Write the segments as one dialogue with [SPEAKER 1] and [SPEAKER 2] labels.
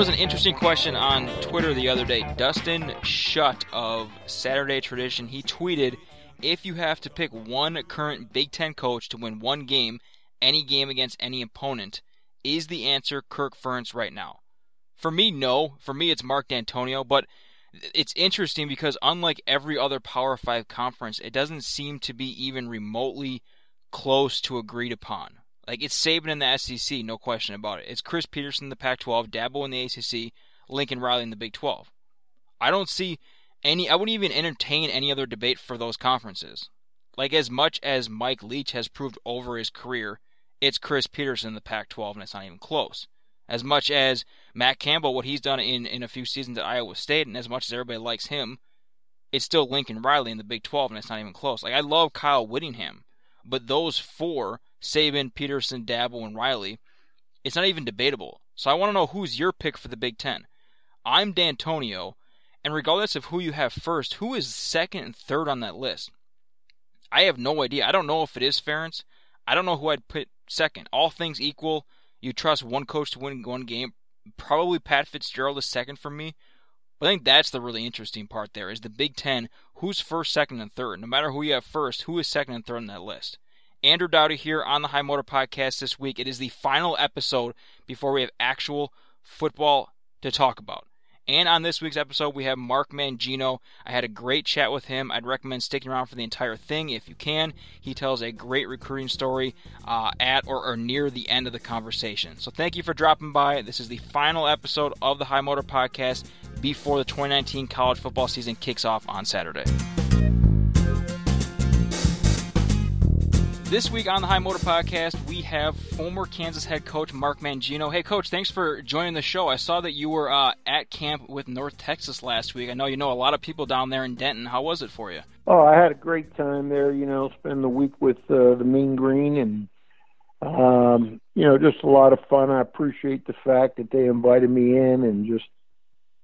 [SPEAKER 1] was an interesting question on Twitter the other day. Dustin Schutte of Saturday Tradition, he tweeted, "If you have to pick one current Big Ten coach to win one game, any game against any opponent, is the answer Kirk Ferentz right now?" For me, no. For me, it's Mark Dantonio. But it's interesting because unlike every other Power Five conference, it doesn't seem to be even remotely close to agreed upon. Like it's Saban in the SEC, no question about it. It's Chris Petersen in the Pac-12, Dabo in the ACC, Lincoln Riley in the Big 12. I don't see any. I wouldn't even entertain any other debate for those conferences. Like as much as Mike Leach has proved over his career, it's Chris Petersen in the Pac-12, and it's not even close. As much as Matt Campbell, what he's done in in a few seasons at Iowa State, and as much as everybody likes him, it's still Lincoln Riley in the Big 12, and it's not even close. Like I love Kyle Whittingham, but those four Saban, Petersen, Dabo, and Riley, it's not even debatable. So I want to know who's your pick for the Big Ten. I'm Dantonio, and regardless of who you have first, who is second and third on that list? I have no idea. I don't know if it is Ferentz. I don't know who I'd put second. All things equal, you trust one coach to win one game. Probably Pat Fitzgerald is second for me. I think that's the really interesting part there is the Big Ten, who's first, second, and third. No matter who you have first, who is second and third on that list. Andrew Dowdy here on the High Motor Podcast this week. It is the final episode before we have actual football to talk about. And on this week's episode, we have Mark Mangino. I had a great chat with him. I'd recommend sticking around for the entire thing if you can. He tells a great recruiting story uh, at or, or near the end of the conversation. So thank you for dropping by. This is the final episode of the High Motor Podcast before the 2019 college football season kicks off on Saturday. This week on the High Motor Podcast, we have former Kansas head coach Mark Mangino. Hey, coach, thanks for joining the show. I saw that you were uh, at camp with North Texas last week. I know you know a lot of people down there in Denton. How was it for you?
[SPEAKER 2] Oh, I had a great time there. You know, spend the week with uh, the Mean Green, and um, you know, just a lot of fun. I appreciate the fact that they invited me in and just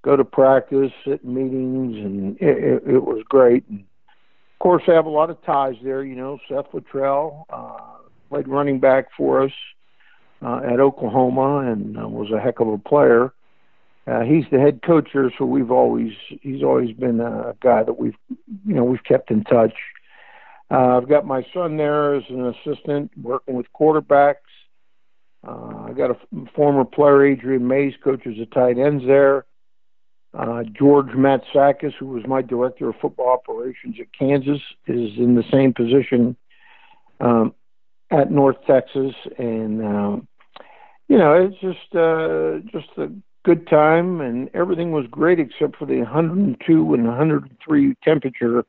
[SPEAKER 2] go to practice, sit in meetings, and it, it, it was great. And, of course, I have a lot of ties there. You know, Seth Littrell uh, played running back for us uh, at Oklahoma and uh, was a heck of a player. Uh, he's the head coach here, so we've always he's always been a guy that we've you know we've kept in touch. Uh, I've got my son there as an assistant working with quarterbacks. Uh, I got a former player, Adrian Mays, coaches the tight ends there. Uh, George Matsakis, who was my director of football operations at Kansas, is in the same position um, at North Texas, and um, you know it's just uh, just a good time, and everything was great except for the 102 and 103 temperature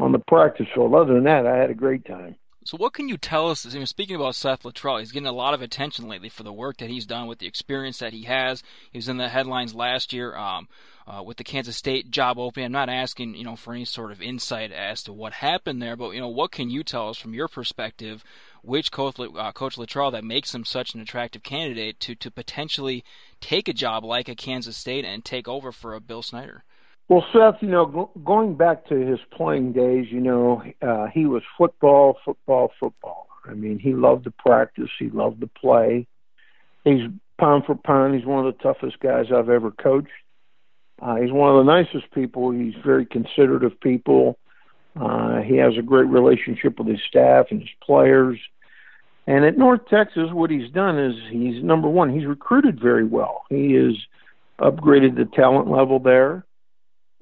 [SPEAKER 2] on the practice field. Other than that, I had a great time.
[SPEAKER 1] So, what can you tell us? I mean, speaking about Seth Littrell, he's getting a lot of attention lately for the work that he's done with the experience that he has. He was in the headlines last year um, uh, with the Kansas State job opening. I'm not asking, you know, for any sort of insight as to what happened there, but you know, what can you tell us from your perspective? Which coach, uh, Coach Littrell that makes him such an attractive candidate to to potentially take a job like a Kansas State and take over for a Bill Snyder?
[SPEAKER 2] Well, Seth, you know, go, going back to his playing days, you know, uh, he was football, football, football. I mean, he loved to practice. He loved to play. He's pound for pound. He's one of the toughest guys I've ever coached. Uh, he's one of the nicest people. He's very considerate of people. Uh, he has a great relationship with his staff and his players. And at North Texas, what he's done is he's number one, he's recruited very well. He has upgraded the talent level there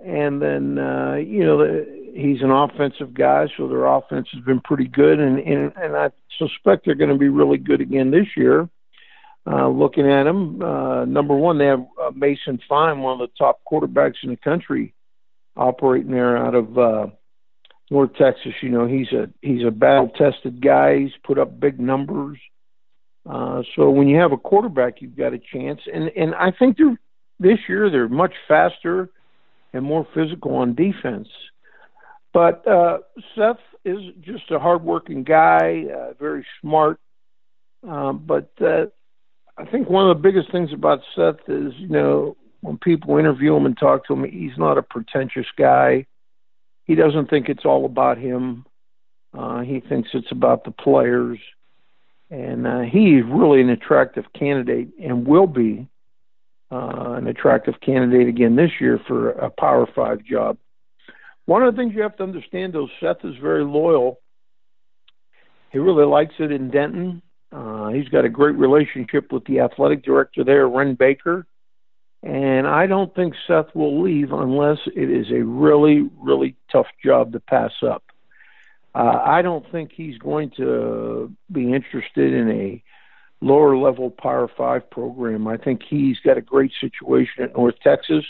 [SPEAKER 2] and then uh, you know the, he's an offensive guy, so their offense has been pretty good, and and, and I suspect they're going to be really good again this year. Uh, looking at them, uh, number one, they have uh, Mason Fine, one of the top quarterbacks in the country, operating there out of uh, North Texas. You know, he's a he's a battle tested guy. He's put up big numbers. Uh, so when you have a quarterback, you've got a chance. And and I think they're this year they're much faster and more physical on defense. But uh, Seth is just a hardworking guy, uh, very smart. Um, but uh, I think one of the biggest things about Seth is, you know, when people interview him and talk to him, he's not a pretentious guy. He doesn't think it's all about him. Uh, he thinks it's about the players. And uh, he's really an attractive candidate and will be uh, an attractive candidate again this year for a Power Five job. One of the things you have to understand, though, Seth is very loyal. He really likes it in Denton. Uh, he's got a great relationship with the athletic director there, Wren Baker. And I don't think Seth will leave unless it is a really, really tough job to pass up. Uh, I don't think he's going to be interested in a lower level Power Five program. I think he's got a great situation at North Texas,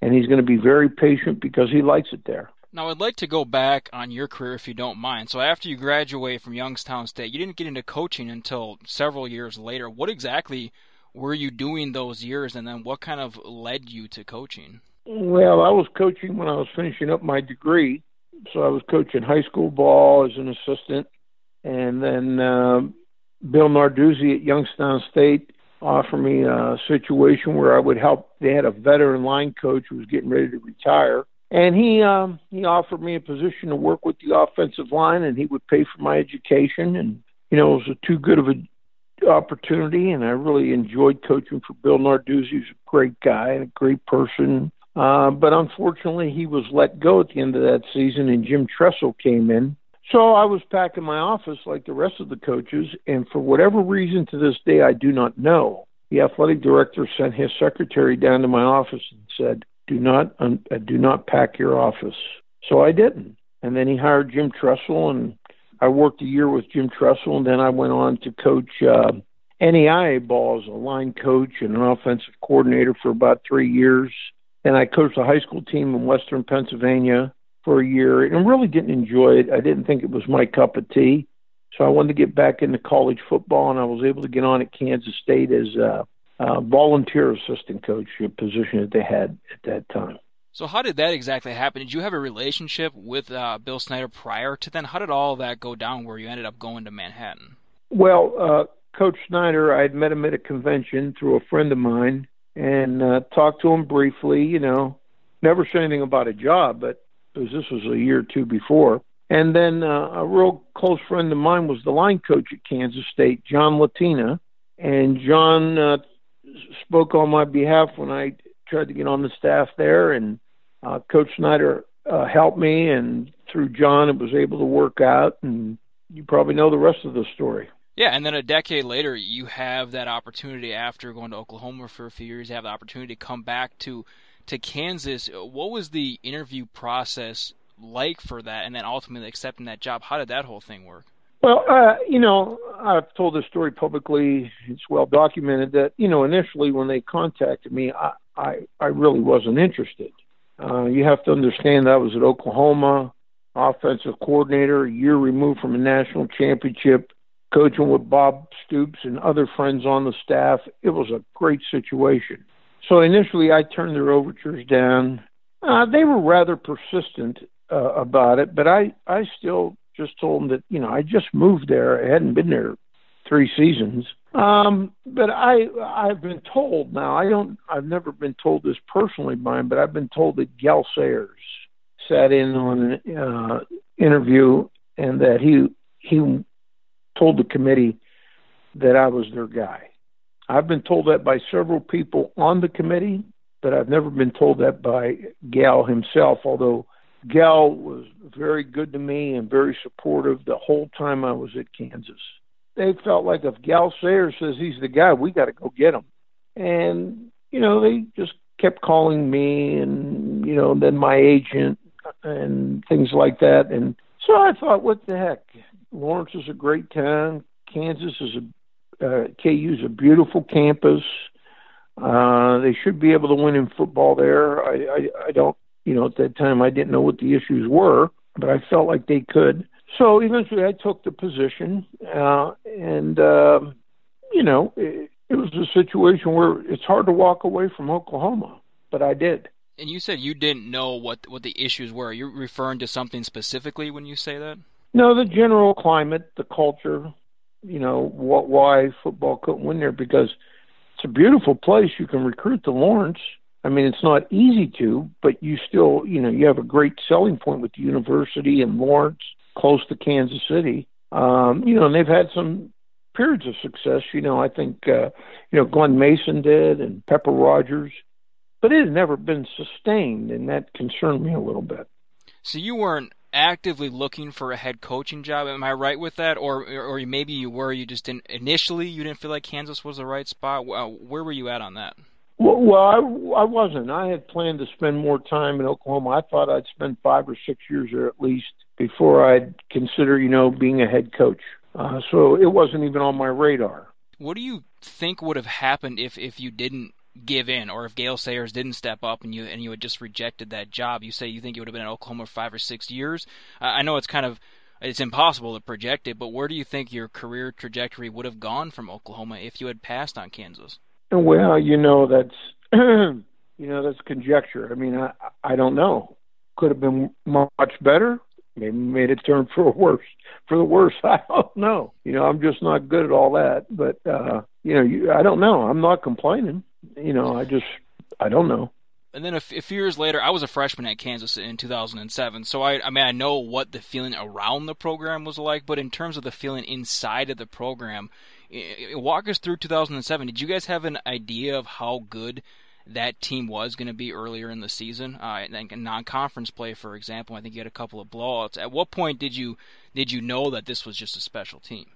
[SPEAKER 2] and he's going to be very patient because he likes it there.
[SPEAKER 1] Now, I'd like to go back on your career if you don't mind. So, after you graduate from Youngstown State, you didn't get into coaching until several years later. What exactly were you doing those years, and then what kind of led you to coaching?
[SPEAKER 2] Well, I was coaching when I was finishing up my degree. So, I was coaching high school ball as an assistant, and then um, Bill Narduzzi at Youngstown State offered me a situation where I would help. They had a veteran line coach who was getting ready to retire, and he um, he offered me a position to work with the offensive line, and he would pay for my education. And you know, it was a too good of a opportunity, and I really enjoyed coaching for Bill Narduzzi. He's a great guy and a great person. Uh, but unfortunately, he was let go at the end of that season, and Jim Tressel came in so I was packing my office like the rest of the coaches, and for whatever reason to this day I do not know, the athletic director sent his secretary down to my office and said, "Do not un- uh, do not pack your office." So I didn't. And then he hired Jim Tressel, and I worked a year with Jim Tressel, and then I went on to coach uh, NAIA ball as a line coach and an offensive coordinator for about three years. Then I coached a high school team in Western Pennsylvania for a year and really didn't enjoy it. I didn't think it was my cup of tea. So I wanted to get back into college football, and I was able to get on at Kansas State as a, a volunteer assistant coach, a position that they had at that time.
[SPEAKER 1] So how did that exactly happen? Did you have a relationship with uh, Bill Snyder prior to then? How did all that go down where you ended up going to Manhattan?
[SPEAKER 2] Well, uh, Coach Snyder, I had met him at a convention through a friend of mine and uh, talked to him briefly. You know, never said anything about a job, but because this was a year or two before. And then uh, a real close friend of mine was the line coach at Kansas State, John Latina. And John uh, spoke on my behalf when I tried to get on the staff there. And uh, Coach Snyder uh, helped me. And through John, it was able to work out. And you probably know the rest of the story.
[SPEAKER 1] Yeah, and then a decade later, you have that opportunity after going to Oklahoma for a few years. You have the opportunity to come back to to Kansas. What was the interview process like for that, and then ultimately accepting that job? How did that whole thing work?
[SPEAKER 2] Well, uh, you know, I've told this story publicly. It's well documented that you know initially when they contacted me, I I, I really wasn't interested. Uh, you have to understand I was at Oklahoma, offensive coordinator, a year removed from a national championship, coaching with Bob Stoops and other friends on the staff. It was a great situation. So initially, I turned their overtures down. Uh, they were rather persistent uh, about it, but I I still just told them that you know I just moved there. I hadn't been there three seasons. Um, but I I've been told now. I don't. I've never been told this personally by him, but I've been told that Gale Sayers sat in on an uh, interview and that he he told the committee that I was their guy. I've been told that by several people on the committee, but I've never been told that by Gale himself, although Gale was very good to me and very supportive the whole time I was at Kansas. They felt like if Gale Sayers says he's the guy, we got to go get him. And, you know, they just kept calling me and, you know, then my agent and things like that. And so I thought, what the heck? Lawrence is a great town. Kansas is a uh, KU is a beautiful campus. Uh, they should be able to win in football there. I, I, I don't, you know, at that time I didn't know what the issues were, but I felt like they could. So eventually I took the position, uh, and, uh, you know, it, it was a situation where it's hard to walk away from Oklahoma, but I did.
[SPEAKER 1] And you said you didn't know what what the issues were. You're referring to something specifically when you say that?
[SPEAKER 2] No, the general climate, the culture, you know what why football couldn't win there because it's a beautiful place. You can recruit to Lawrence. I mean, it's not easy to, but you still, you know, you have a great selling point with the university and Lawrence, close to Kansas City. Um, you know, and they've had some periods of success. You know, I think uh, you know Glen Mason did and Pepper Rogers, but it had never been sustained, and that concerned me a little bit.
[SPEAKER 1] So you weren't actively looking for a head coaching job. Am I right with that, or or maybe you were? You just didn't initially. You didn't feel like Kansas was the right spot. Where were you at on that?
[SPEAKER 2] Well, well I, I wasn't. I had planned to spend more time in Oklahoma. I thought I'd spend five or six years there at least before I'd consider, you know, being a head coach. Uh, so it wasn't even on my radar.
[SPEAKER 1] What do you think would have happened if if you didn't give in, or if Gale Sayers didn't step up and you and you had just rejected that job? You say you think you would have been in Oklahoma for five or six years. I know it's kind of it's impossible to project it, but where do you think your career trajectory would have gone from Oklahoma if you had passed on Kansas?
[SPEAKER 2] Well, you know that's you know that's conjecture. I mean, I I don't know. Could have been much better. Maybe made it turn for worse. For the worse, I don't know. You know, I'm just not good at all that. But uh, you know, you, I don't know. I'm not complaining. You know, I just I don't know
[SPEAKER 1] and then a, f- a few years later, I was a freshman at Kansas in 2007. So I, I mean, I know what the feeling around the program was like, but in terms of the feeling inside of the program, walk us through 2007. Did you guys have an idea of how good that team was going to be earlier in the season? Uh, like non-conference play, for example, I think you had a couple of blowouts. At what point did you did you know that this was just a special team?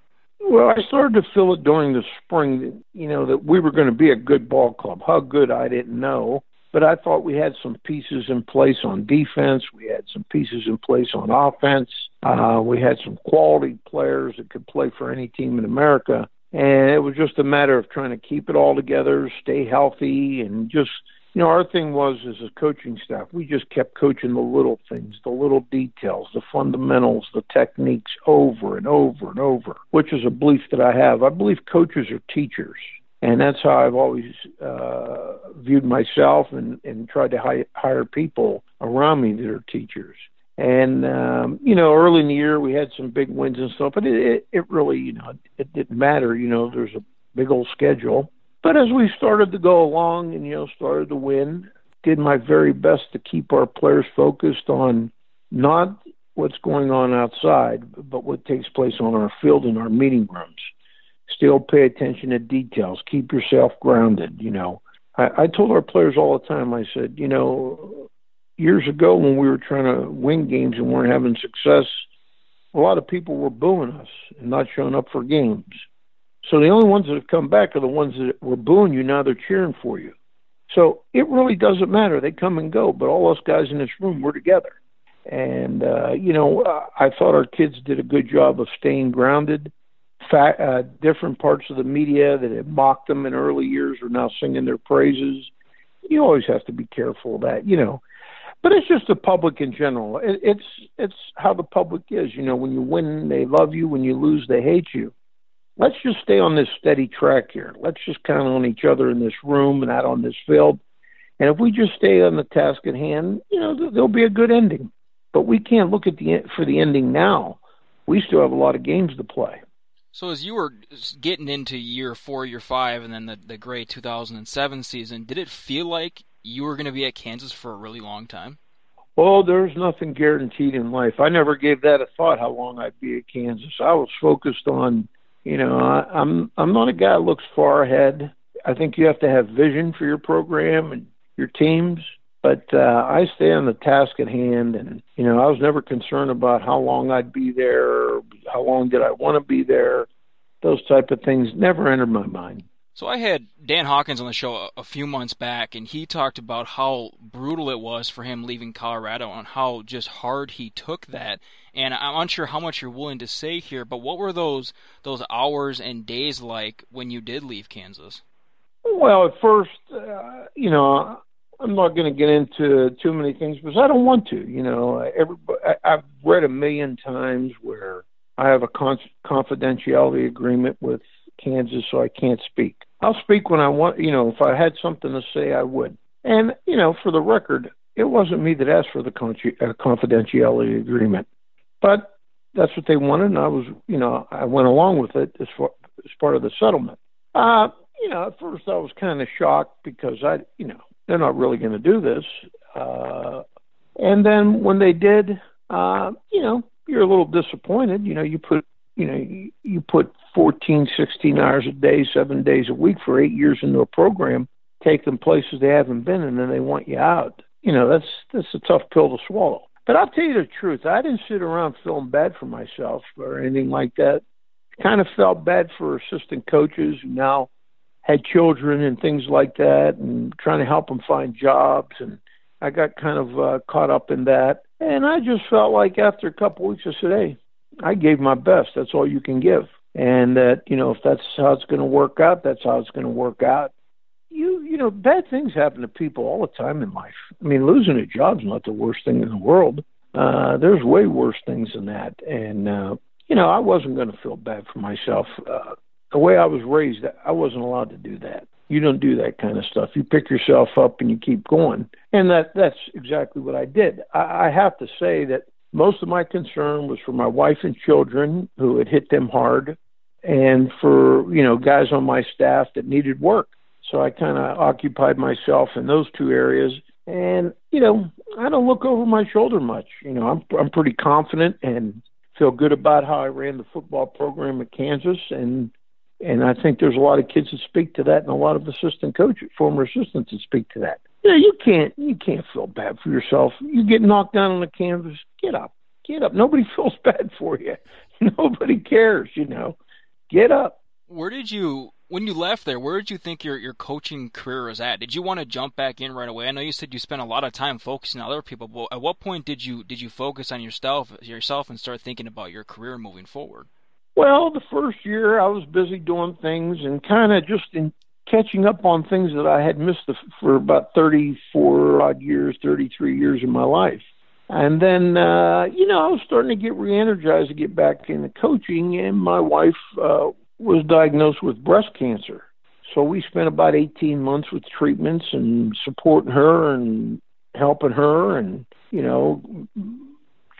[SPEAKER 2] Well, I started to feel it during the spring. You know that we were going to be a good ball club. How good I didn't know, but I thought we had some pieces in place on defense. We had some pieces in place on offense. Uh, we had some quality players that could play for any team in America and it was just a matter of trying to keep it all together, stay healthy, and just you know our thing was as a coaching staff, we just kept coaching the little things, the little details, the fundamentals, the techniques over and over and over, which is a belief that I have. I believe coaches are teachers. And that's how I've always uh, viewed myself and, and tried to hi- hire people around me that are teachers. And um, you know, early in the year we had some big wins and stuff, but it, it, it really, you know, it didn't matter. You know, there's a big old schedule. But as we started to go along and you know started to win, did my very best to keep our players focused on not what's going on outside, but what takes place on our field in our meeting rooms. Still pay attention to details. Keep yourself grounded. You know, I, I told our players all the time. I said, you know, years ago when we were trying to win games and weren't having success, a lot of people were booing us and not showing up for games. So the only ones that have come back are the ones that were booing you. Now they're cheering for you. So it really doesn't matter. They come and go, but all us guys in this room were together. And uh, you know, I thought our kids did a good job of staying grounded. Fa- uh, different parts of the media that had mocked them in early years are now singing their praises. You always have to be careful of that. You know, but it's just the public in general. It, it's it's how the public is. You know, when you win, they love you. When you lose, they hate you. Let's just stay on this steady track here. Let's just count on each other in this room and out on this field. And if we just stay on the task at hand, you know, there'll be a good ending. But we can't look at the for the ending now. We still have a lot of games to play.
[SPEAKER 1] So as you were getting into year four, year five, and then the the great 2007 season, did it feel like you were going to be at Kansas for a really long time?
[SPEAKER 2] Oh, there's nothing guaranteed in life. I never gave that a thought how long I'd be at Kansas. I was focused on, you know, I, I'm I'm not a guy that looks far ahead. I think you have to have vision for your program and your teams. But uh, I stay on the task at hand, and you know, I was never concerned about how long I'd be there, how long did I want to be there. Those type of things never entered my mind.
[SPEAKER 1] So I had Dan Hawkins on the show a, few months back, and he talked about how brutal it was for him leaving Colorado and how just hard he took that. And I'm unsure how much you're willing to say here, but what were those those hours and days like when you did leave Kansas?
[SPEAKER 2] Well, at first, uh, you know, I'm not going to get into too many things because I don't want to. You know, everybody, I've read a million times where I have a con- confidentiality agreement with Kansas, so I can't speak. I'll speak when I want, you know, if I had something to say, I would. And, you know, for the record, it wasn't me that asked for the uh, confidentiality agreement, but that's what they wanted, and I was, you know, I went along with it as, far, as part of the settlement. Uh, you know, at first I was kind of shocked because I, you know, they're not really going to do this. Uh, and then when they did, uh, you know, you're a little disappointed. You know, you put, you know, you, you put 14, 16 hours a day, seven days a week for eight years into a program, take them places they haven't been, and then they want you out. You know, that's that's a tough pill to swallow. But I'll tell you the truth, I didn't sit around feeling bad for myself or anything like that. Kind of felt bad for assistant coaches who now had children and things like that, and trying to help them find jobs. And I got kind of uh, caught up in that, and I just felt like after a couple of weeks, I said, "Hey, I gave my best. That's all you can give." And that you know, if that's how it's going to work out, that's how it's going to work out you you know bad things happen to people all the time in life. I mean, losing a job's not the worst thing in the world. Uh, there's way worse things than that, and uh, you know I wasn't going to feel bad for myself. Uh, the way I was raised, I wasn't allowed to do that. You don't do that kind of stuff. You pick yourself up and you keep going, and that that's exactly what I did. I, I have to say that most of my concern was for my wife and children who had hit them hard, and for you know guys on my staff that needed work so I kind of occupied myself in those two areas. And, you know, I don't look over my shoulder much. You know, I'm, I'm pretty confident and feel good about how I ran the football program at Kansas. And, and I think there's a lot of kids that speak to that and a lot of assistant coaches, former assistants that speak to that. You know, you can't, you can't feel bad for yourself. You get knocked down on the canvas, get up, get up. Nobody feels bad for you. Nobody cares, you know. Get up.
[SPEAKER 1] Where did you when you left there, where did you think your, your coaching career was at? Did you want to jump back in right away? I know you said you spent a lot of time focusing on other people, but at what point did you did you focus on yourself yourself and start thinking about your career moving forward?
[SPEAKER 2] Well, the first year I was busy doing things and kind of just in catching up on things that I had missed for about 34 odd years, 33 years of my life. And then, uh, you know, I was starting to get re-energized to get back into coaching, and my wife uh, was diagnosed with breast cancer. So we spent about 18 months with treatments and supporting her and helping her and, you know,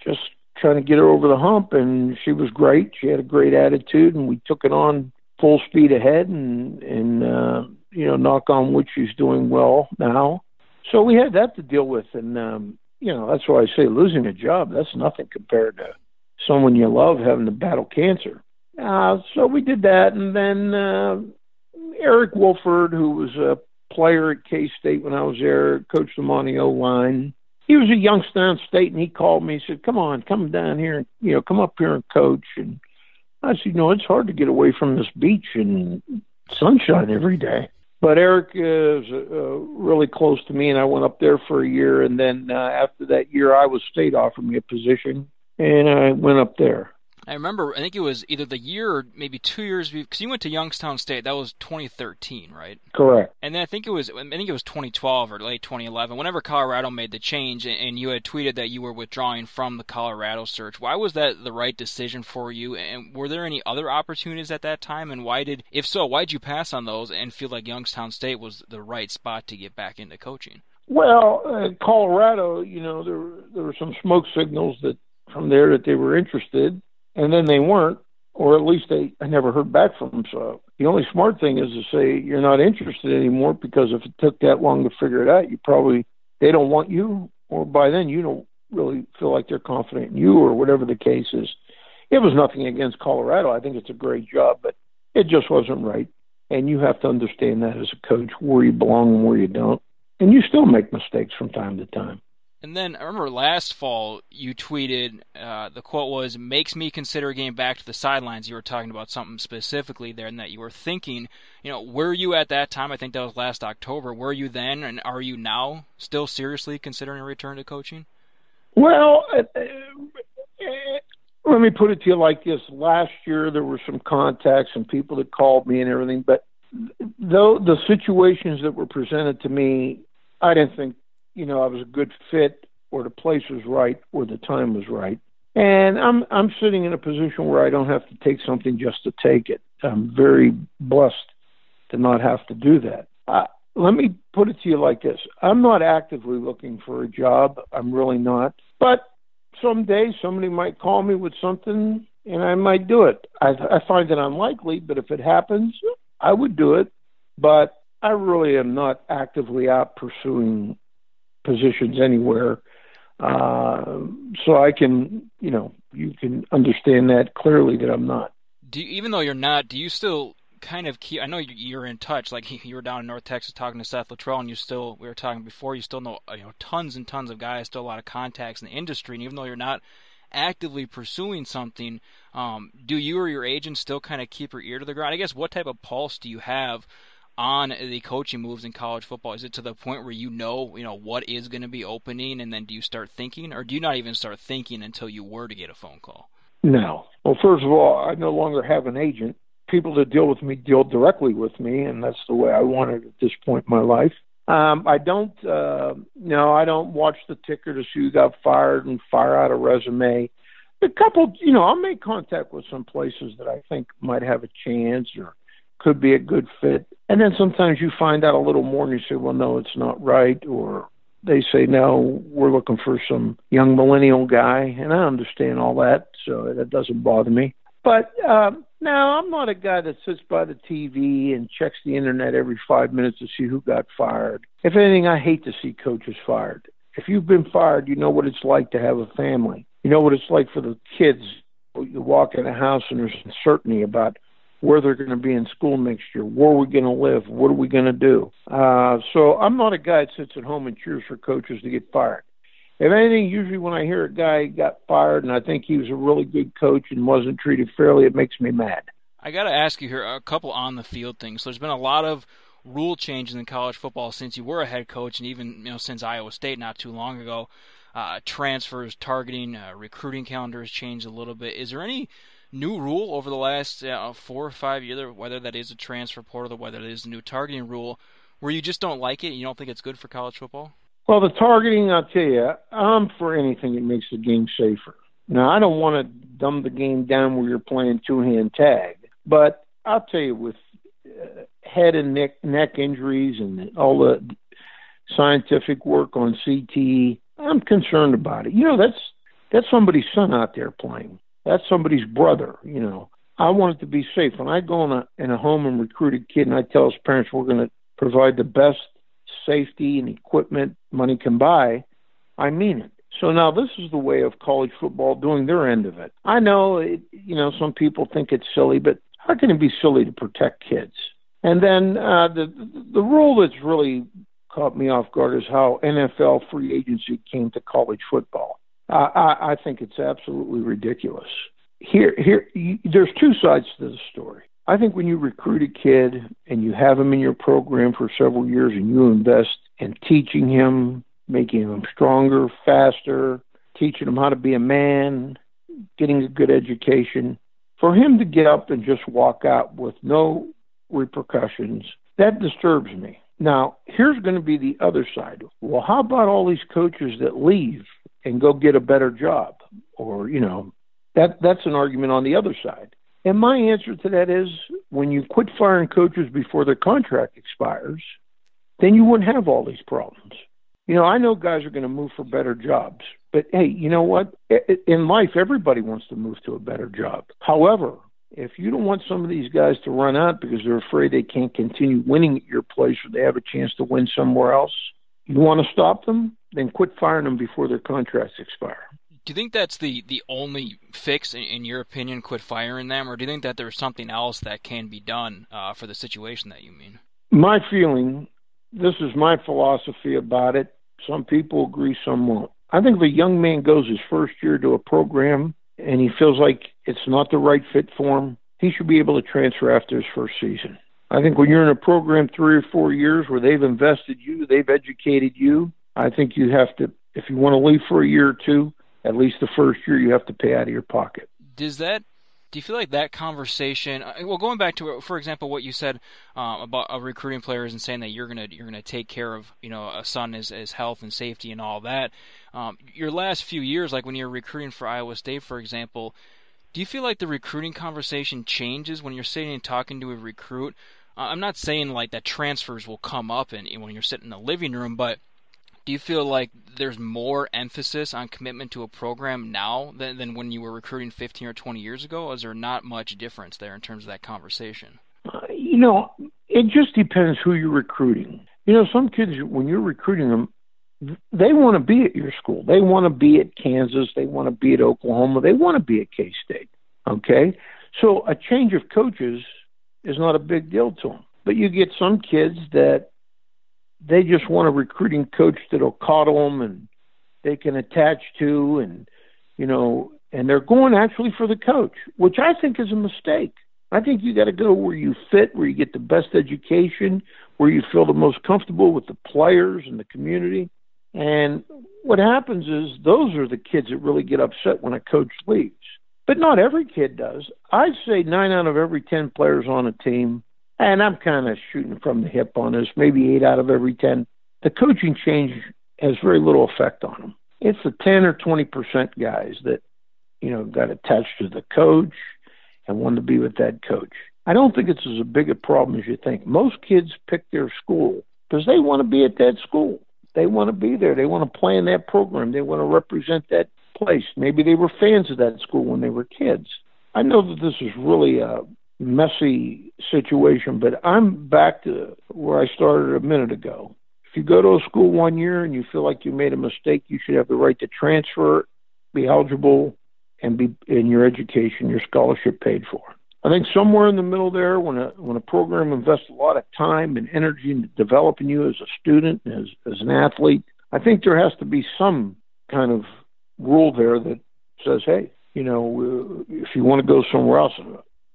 [SPEAKER 2] just trying to get her over the hump. And she was great. She had a great attitude and we took it on full speed ahead and, and, uh, you know, knock on wood, she's doing well now. So we had that to deal with. And, um, you know, that's why I say losing a job, that's nothing compared to someone you love having to battle cancer. Uh, so we did that, and then uh, Eric Wolford, who was a player at K State when I was there, coached them on the O line. He was a youngster on state, and he called me. He said, "Come on, come down here, and you know, come up here and coach." And I said, "You know, it's hard to get away from this beach and sunshine every day." But Eric is uh, really close to me, and I went up there for a year. And then uh, after that year, Iowa State offered me a position, and I went up there.
[SPEAKER 1] I remember, I think it was either the year or maybe two years because you went to Youngstown State. That was 2013, right?
[SPEAKER 2] Correct.
[SPEAKER 1] And then I think it was, I think it was 2012 or late 2011. Whenever Colorado made the change, and you had tweeted that you were withdrawing from the Colorado search. Why was that the right decision for you? And were there any other opportunities at that time? And why did, if so, why did you pass on those and feel like Youngstown State was the right spot to get back into coaching?
[SPEAKER 2] Well, uh, Colorado, you know, there there were some smoke signals that from there that they were interested and then they weren't, or at least they I never heard back from them. So the only smart thing is to say you're not interested anymore because if it took that long to figure it out, you probably they don't want you, or by then you don't really feel like they're confident in you, or whatever the case is. It was nothing against Colorado. I think it's a great job, but it just wasn't right. And you have to understand that as a coach, where you belong and where you don't. And you still make mistakes from time to time.
[SPEAKER 1] And then I remember last fall you tweeted uh, the quote was "makes me consider getting back to the sidelines." You were talking about something specifically there, and that you were thinking, you know, were you at that time? I think that was last October. Were you then, and are you now still seriously considering a return to coaching?
[SPEAKER 2] Well, uh, uh, let me put it to you like this: last year there were some contacts and people that called me and everything, but though the situations that were presented to me, I didn't think you know I was a good fit, or the place was right, or the time was right. And I'm I'm sitting in a position where I don't have to take something just to take it. I'm very blessed to not have to do that. Uh, let me put it to you like this: I'm not actively looking for a job. I'm really not. But someday somebody might call me with something, and I might do it. I, I find it unlikely, but if it happens, I would do it. But I really am not actively out pursuing positions anywhere. Uh, so I can, you know, you can understand that clearly that I'm not.
[SPEAKER 1] Do you, even though you're not, do you still kind of keep? I know you're in touch. Like you were down in North Texas talking to Seth Littrell, and you still we were talking before. You still know you know tons and tons of guys, still a lot of contacts in the industry, and even though you're not actively pursuing something, um, do you or your agent still kind of keep your ear to the ground? I guess what type of pulse do you have on the coaching moves in college football? Is it to the point where you know, you know, what is going to be opening, and then do you start thinking, or do you not even start thinking until you were to get a phone call?
[SPEAKER 2] No. Well, first of all, I no longer have an agent. People that deal with me deal directly with me, and that's the way I want it at this point in my life. Um, I don't, uh, no, I don't watch the ticker to see who got fired and fire out a resume. A couple, you know, I'll make contact with some places that I think might have a chance or could be a good fit. And then sometimes you find out a little more and you say, well, no, it's not right. Or they say, no, we're looking for some young millennial guy. And I understand all that. So that doesn't bother me. But um, no, I'm not a guy that sits by the TV and checks the internet every five minutes to see who got fired. If anything, I hate to see coaches fired. If you've been fired, you know what it's like to have a family. You know what it's like for the kids. You walk in a house and there's uncertainty about where they're going to be in school next year, where are we're going to live, what are we going to do. Uh, so I'm not a guy that sits at home and cheers for coaches to get fired. If anything, usually when I hear a guy got fired and I think he was a really good coach and wasn't treated fairly, it makes me mad.
[SPEAKER 1] I got to ask you here a couple on the field things. So there's been a lot of rule changes in college football since you were a head coach, and even you know since Iowa State not too long ago. Uh, transfers, targeting, uh, recruiting calendars changed a little bit. Is there any new rule over the last uh, four or five years, whether that is a transfer portal or whether it is a new targeting rule, where you just don't like it and you don't think it's good for college football?
[SPEAKER 2] Well, the targeting, I'll tell you, I'm for anything that makes the game safer. Now, I don't want to dumb the game down where you're playing two hand tag, but I'll tell you, with uh, head and neck neck injuries and all the scientific work on CT, I'm concerned about it. You know, that's that's somebody's son out there playing. That's somebody's brother, you know. I want it to be safe. When I go in a in a home and recruit a kid and I tell his parents we're gonna provide the best safety and equipment money can buy, I mean it. So now this is the way of college football doing their end of it. I know it, you know some people think it's silly, but how can it be silly to protect kids? And then uh, the the rule that's really caught me off guard is how NFL free agency came to college football. Uh, I, I think it's absolutely ridiculous. Here, here, you, there's two sides to the story. I think when you recruit a kid and you have him in your program for several years and you invest in teaching him, making him stronger, faster, teaching him how to be a man, getting a good education, for him to get up and just walk out with no repercussions, that disturbs me. Now, here's going to be the other side. Well, how about all these coaches that leave and go get a better job? Or, you know, that that's an argument on the other side. And my answer to that is when you quit firing coaches before their contract expires, then you wouldn't have all these problems. You know, I know guys are going to move for better jobs, but hey, you know what? In life, everybody wants to move to a better job. However, if you don't want some of these guys to run out because they're afraid they can't continue winning at your place or they have a chance to win somewhere else, you want to stop them, then quit firing them before their contracts expire.
[SPEAKER 1] Do you think that's the, the only fix, in, in your opinion, quit firing them, or do you think that there's something else that can be done uh, for the situation that you mean?
[SPEAKER 2] My feeling, this is my philosophy about it. Some people agree, some won't. I think if a young man goes his first year to a program and he feels like it's not the right fit for him, he should be able to transfer after his first season. I think when you're in a program three or four years where they've invested you, they've educated you, I think you have to, if you want to leave for a year or two, at least the first year you have to pay out of your pocket.
[SPEAKER 1] Does that do you feel like that conversation? Uh, well, going back to, for example, what you said um, about uh, recruiting players and saying that you're gonna you're gonna take care of you know a son his, his health and safety and all that. Um, your last few years, like when you're recruiting for Iowa State, for example, do you feel like the recruiting conversation changes when you're sitting and talking to a recruit? Uh, I'm not saying like that transfers will come up and when you're sitting in the living room, but do you feel like there's more emphasis on commitment to a program now than, than when you were recruiting 15 or 20 years ago? Or is there not much difference there in terms of that conversation?
[SPEAKER 2] Uh, you know, it just depends who you're recruiting. You know, some kids, when you're recruiting them, they want to be at your school. They want to be at Kansas. They want to be at Oklahoma. They want to be at K State. Okay? So a change of coaches is not a big deal to them. But you get some kids that they just want a recruiting coach that'll coddle them and they can attach to, and you know, and they're going actually for the coach, which I think is a mistake. I think you got to go where you fit, where you get the best education, where you feel the most comfortable with the players and the community. And what happens is those are the kids that really get upset when a coach leaves. But not every kid does. I'd say nine out of every 10 players on a team, and I'm kind of shooting from the hip on this, maybe eight out of every 10, the coaching change has very little effect on them. It's the 10 or 20% guys that, you know, got attached to the coach and wanted to be with that coach. I don't think it's as big a problem as you think. Most kids pick their school because they want to be at that school. They want to be there. They want to play in that program. They want to represent that place. Maybe they were fans of that school when they were kids. I know that this is really a messy situation, but I'm back to where I started a minute ago. If you go to a school one year and you feel like you made a mistake, you should have the right to transfer, be eligible, and be in your education, your scholarship paid for. I think somewhere in the middle there, when a when a program invests a lot of time and energy into developing you as a student, as as an athlete, I think there has to be some kind of rule there that says, hey, you know, if you want to go somewhere else,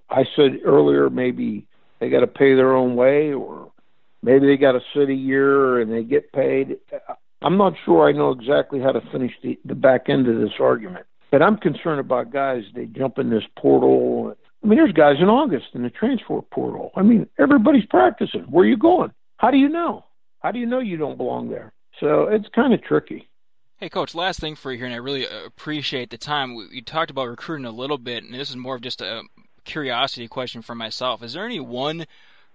[SPEAKER 2] I said earlier maybe they got to pay their own way, or maybe they got to sit a year and they get paid. I'm not sure I know exactly how to finish the, the back end of this argument, but I'm concerned about guys. They jump in this portal. I mean, there's guys in August in the transfer portal. I mean, everybody's practicing. Where are you going? How do you know? How do you know you don't belong there? So it's kind of tricky.
[SPEAKER 1] Hey, Coach, last thing for you here, and I really appreciate the time. We, we talked about recruiting a little bit, and this is more of just a curiosity question for myself. Is there any one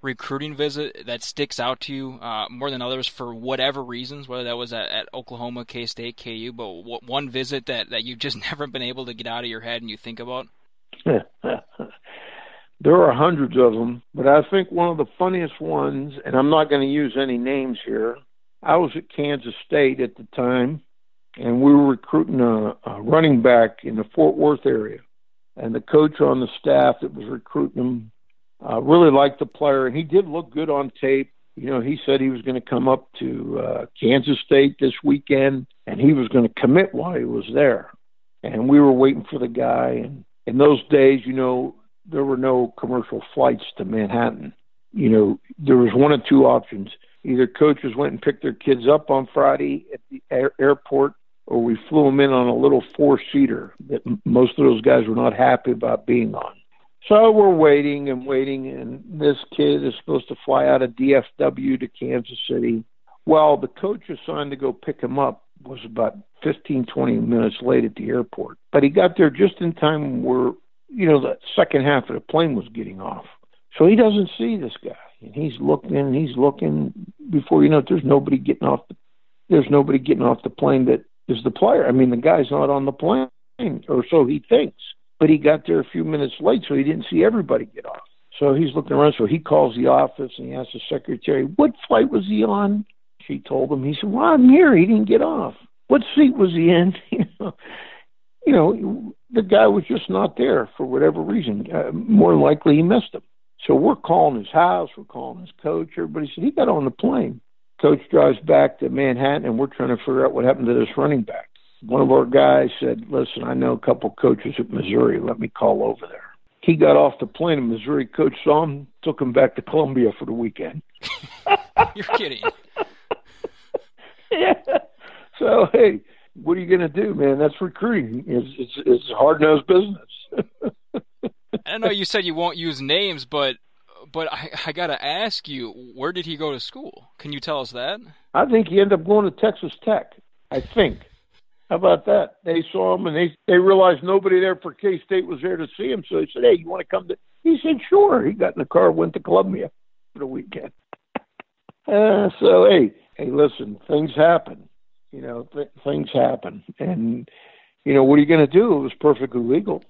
[SPEAKER 1] recruiting visit that sticks out to you uh, more than others for whatever reasons, whether that was at, at Oklahoma, K State, KU, but one visit that, that you've just never been able to get out of your head and you think about?
[SPEAKER 2] there are hundreds of them, but I think one of the funniest ones, and I'm not going to use any names here. I was at Kansas State at the time, and we were recruiting a, a running back in the Fort Worth area. And the coach on the staff that was recruiting him uh, really liked the player, and he did look good on tape. You know, he said he was going to come up to uh, Kansas State this weekend, and he was going to commit while he was there. And we were waiting for the guy. And in those days, you know, there were no commercial flights to Manhattan. You know, there was one of two options. Either coaches went and picked their kids up on Friday at the air- airport, or we flew them in on a little four seater that most of those guys were not happy about being on. So we're waiting and waiting, and this kid is supposed to fly out of DFW to Kansas City. Well, the coach assigned to go pick him up was about 15, 20 minutes late at the airport. But he got there just in time where, you know, the second half of the plane was getting off. So he doesn't see this guy. And he's looking and he's looking before you know it, there's nobody getting off the there's nobody getting off the plane that is the player. I mean the guy's not on the plane or so he thinks but he got there a few minutes late, so he didn't see everybody get off. So he's looking around. So he calls the office and he asks the secretary, "What flight was he on?" She told him. He said, "Well, I'm here. He didn't get off. What seat was he in?" you know, the guy was just not there for whatever reason. Uh, more likely, he missed him. So we're calling his house. We're calling his coach. Everybody said he got on the plane. Coach drives back to Manhattan, and we're trying to figure out what happened to this running back one of our guys said, "Listen, I know a couple coaches at Missouri. Let me call over there." He got off the plane. A Missouri coach saw him, took him back to Columbia for the weekend.
[SPEAKER 1] You're kidding.
[SPEAKER 2] yeah. So hey, what are you going to do, man? That's recruiting. It's it's, it's hard nosed business.
[SPEAKER 1] I know you said you won't use names, but but I, I got to ask you, where did he go to school? Can you tell us that?
[SPEAKER 2] I think he ended up going to Texas Tech. I think. How about that? They saw him and they they realized nobody there for K State was there to see him, so they said, "Hey, you want to come to?" He said, "Sure." He got in the car, went to Columbia for the weekend. Uh, so hey, hey, listen, things happen. You know, th- things happen, and you know what are you going to do? It was perfectly legal.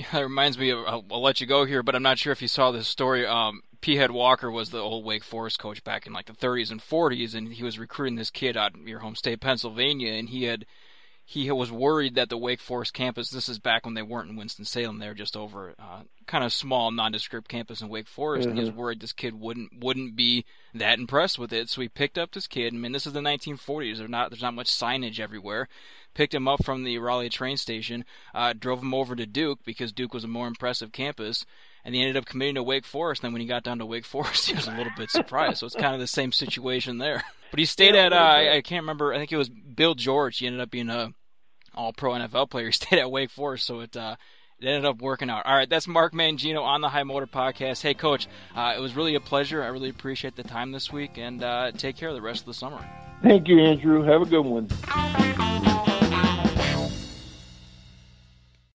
[SPEAKER 1] It reminds me of. I'll, I'll, let you go here, but I'm not sure if you saw this story. Um, Peahead Walker was the old Wake Forest coach back in like the 30s and 40s, and he was recruiting this kid out of your home state, Pennsylvania, and he had he was worried that the Wake Forest campus, this is back when they weren't in Winston-Salem, they were just over uh, kind of small, nondescript campus in Wake Forest, mm-hmm. and he was mm-hmm. worried this kid wouldn't wouldn't be that impressed with it. So he picked up this kid. I mean, this is the 1940s. There's not there's not much signage everywhere. Picked him up from the Raleigh train station, uh, drove him over to Duke because Duke was a more impressive campus, and he ended up committing to Wake Forest. And then when he got down to Wake Forest, he was a little bit surprised. So it's kind of the same situation there. But he stayed yeah, at uh, I, I can't remember. I think it was Bill George. He ended up being a all pro NFL player. He stayed at Wake Forest, so it uh, it ended up working out. All right, that's Mark Mangino on the High Motor Podcast. Hey, Coach, uh, it was really a pleasure. I really appreciate the time this week, and uh, take care of the rest of the summer.
[SPEAKER 2] Thank you, Andrew. Have a good one.